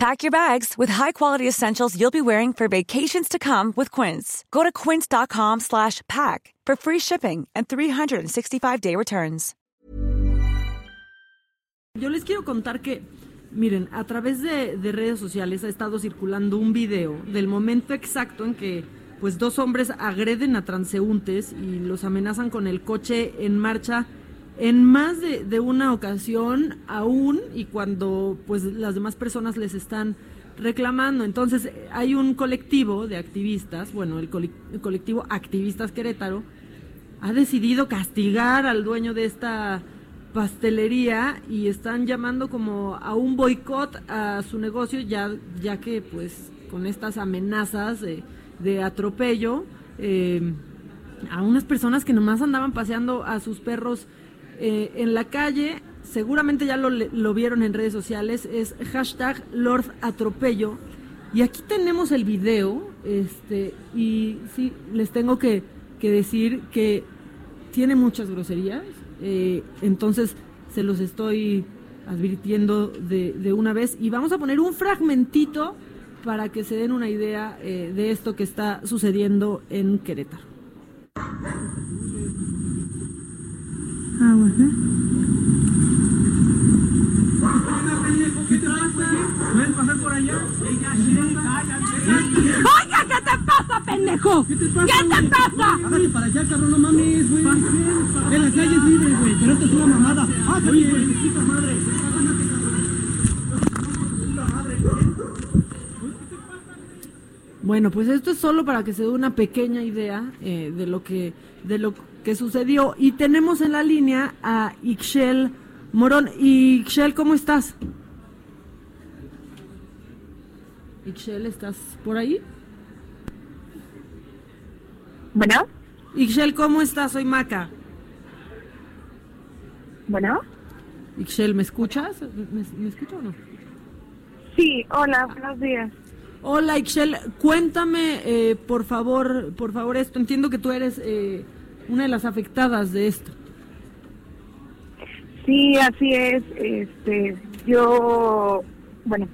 Pack your bags with high-quality essentials you'll be wearing for vacations to come with Quince. Go to quince.com slash pack for free shipping and 365-day returns. Yo les quiero contar que, miren, a través de, de redes sociales ha estado circulando un video del momento exacto en que pues dos hombres agreden a transeúntes y los amenazan con el coche en marcha en más de, una ocasión aún y cuando pues las demás personas les están reclamando. Entonces hay un colectivo de activistas, bueno, el, colectivo Activistas Querétaro, ha decidido castigar al dueño de esta pastelería y están llamando como a un boicot a su negocio ya, ya que pues con estas amenazas de, de atropello eh, a unas personas que nomás andaban paseando a sus perros eh, en la calle, seguramente ya lo, vieron en redes sociales, es hashtag Lord Atropello. Y aquí tenemos el video, este, y sí, les tengo que, decir que tiene muchas groserías, eh, entonces se los estoy advirtiendo de, de, una vez. Y vamos a poner un fragmentito para que se den una idea eh, de esto que está sucediendo en Querétaro. Aguas, ¿eh? ¿Qué te pasa? ¿Puedes pasar por allá? Oiga, ¿qué te pasa, pendejo? ¿Qué te pasa? ¿Qué te pasa? Para allá, cabrón, no mames, güey. En la calle es libre, güey, pero esto es una mamada. Oye, puta madre. Bueno, pues esto es solo para que se dé una pequeña idea eh, de lo que de lo que sucedió y tenemos en la línea a Ixchel Morón. Ixchel, ¿cómo estás? Ixchel, ¿estás por ahí? Bueno. Ixchel, ¿cómo estás? Soy Maca. Bueno. Ixchel, ¿me escuchas? ¿Me, ¿Me escuchas o no? Sí, hola, buenos días. Hola, Ixchel, cuéntame, eh, por favor, por favor esto. Entiendo que tú eres eh, una de las afectadas de esto. Sí, así es. Este, yo, bueno,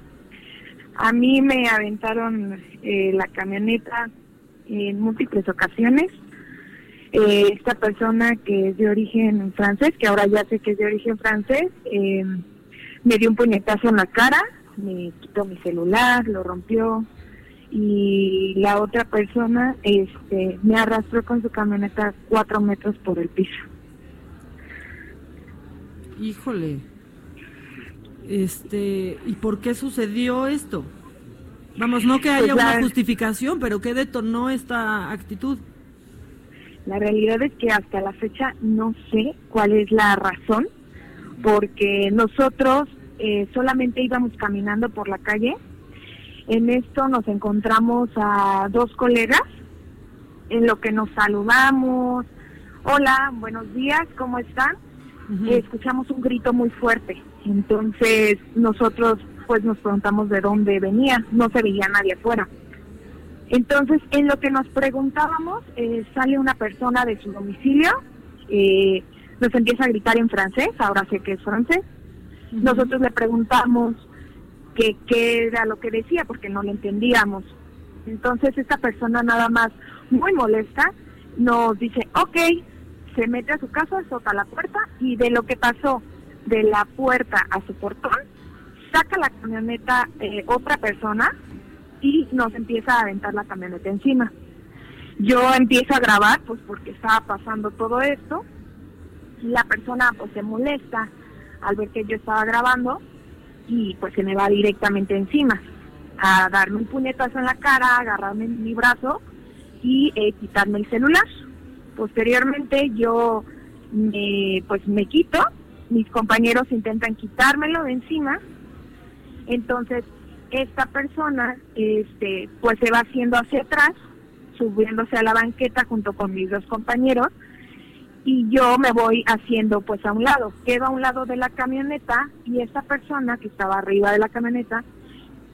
a mí me aventaron eh, la camioneta en múltiples ocasiones. Eh, esta persona que es de origen francés, que ahora ya sé que es de origen francés, eh, me dio un puñetazo en la cara, me quitó mi celular, lo rompió y la otra persona este me arrastró con su camioneta cuatro metros por el piso. Híjole. Este, ¿y por qué sucedió esto? Vamos, no que haya Pues la- una justificación, pero ¿qué detonó esta actitud? La realidad es que hasta la fecha no sé cuál es la razón, porque nosotros eh, solamente íbamos caminando por la calle. En esto nos encontramos a dos colegas, en lo que nos saludamos. Hola, buenos días, ¿cómo están? Eh, escuchamos un grito muy fuerte. Entonces nosotros pues nos preguntamos de dónde venía, no se veía nadie afuera. Entonces, en lo que nos preguntábamos, eh, sale una persona de su domicilio, eh, nos empieza a gritar en francés, ahora sé que es francés. Nosotros le preguntamos qué era lo que decía, porque no le entendíamos. Entonces, esta persona nada más, muy molesta, nos dice, ok, se mete a su casa, sota la puerta, y de lo que pasó de la puerta a su portón, saca la camioneta eh, otra persona y nos empieza a aventar la camioneta encima. Yo empiezo a grabar, pues porque estaba pasando todo esto. La persona pues se molesta al ver que yo estaba grabando y pues se me va directamente encima a darme un puñetazo en la cara, agarrarme mi brazo y eh, quitarme el celular. Posteriormente yo me, pues me quito, mis compañeros intentan quitármelo de encima, entonces esta persona este pues se va haciendo hacia atrás, subiéndose a la banqueta junto con mis dos compañeros y yo me voy haciendo pues a un lado, quedo a un lado de la camioneta y esa persona que estaba arriba de la camioneta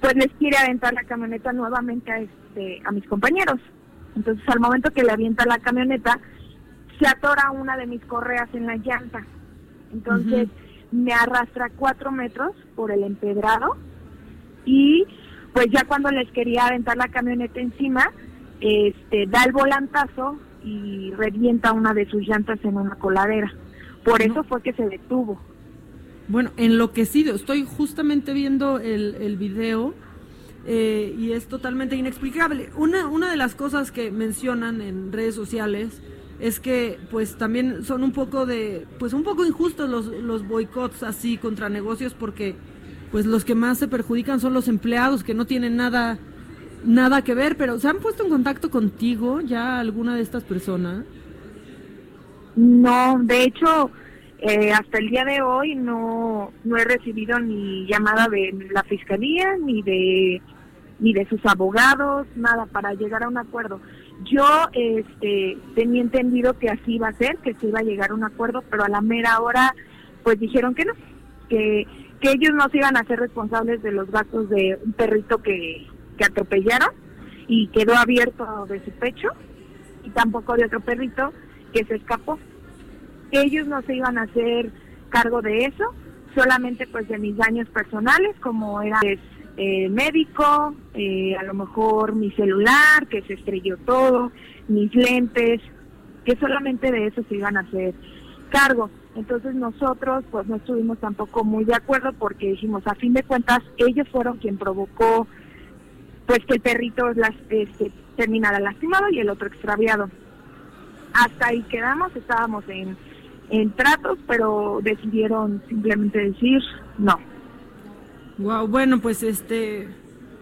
pues les quiere aventar la camioneta nuevamente a este a mis compañeros. Entonces al momento que le avienta la camioneta se atora una de mis correas en la llanta. Entonces me arrastra cuatro metros por el empedrado y pues ya cuando les quería aventar la camioneta encima, este da el volantazo y revienta una de sus llantas en una coladera. Por eso fue que se detuvo. Bueno, enloquecido. Estoy justamente viendo el, el video eh, y es totalmente inexplicable. Una, una de las cosas que mencionan en redes sociales es que pues también son un poco de pues un poco injustos los, los boicots así contra negocios porque pues los que más se perjudican son los empleados que no tienen nada nada que ver, pero ¿se han puesto en contacto contigo ya alguna de estas personas? No, de hecho, eh, hasta el día de hoy no, no he recibido ni llamada de la fiscalía ni de ni de sus abogados, nada para llegar a un acuerdo. Yo este, tenía entendido que así iba a ser, que se iba a llegar a un acuerdo, pero a la mera hora pues dijeron que no, que, que ellos no se iban a hacer responsables de los gastos de un perrito que, que atropellaron y quedó abierto de su pecho y tampoco de otro perrito que se escapó. Ellos no se iban a hacer cargo de eso, solamente pues de mis daños personales como era pues, eh, médico, eh, a lo mejor mi celular que se estrelló todo, mis lentes, que solamente de eso se iban a hacer cargo. Entonces nosotros pues no estuvimos tampoco muy de acuerdo porque dijimos a fin de cuentas ellos fueron quien provocó pues que el perrito las, este, terminara lastimado y el otro extraviado. Hasta ahí quedamos, estábamos en, en tratos, pero decidieron simplemente decir no. Wow, bueno, pues este,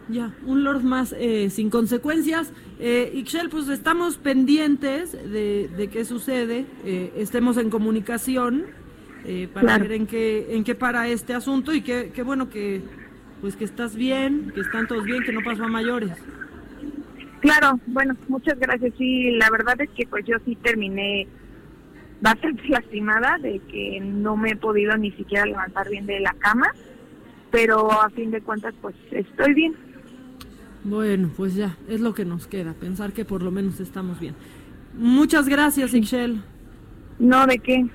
ya, un Lord más eh, sin consecuencias. Eh, Ixchel, pues estamos pendientes de, de qué sucede, eh, estemos en comunicación eh, para Claro. ver en qué, en qué para este asunto y qué, qué bueno que, pues que estás bien, que están todos bien, que no pasó a mayores. Claro, bueno, muchas gracias. Sí, la verdad es que pues yo sí terminé bastante lastimada de que no me he podido ni siquiera levantar bien de la cama, pero a fin de cuentas pues estoy bien. Bueno, pues ya, es lo que nos queda, pensar que por lo menos estamos bien. Muchas gracias, Ixchel. No, de qué.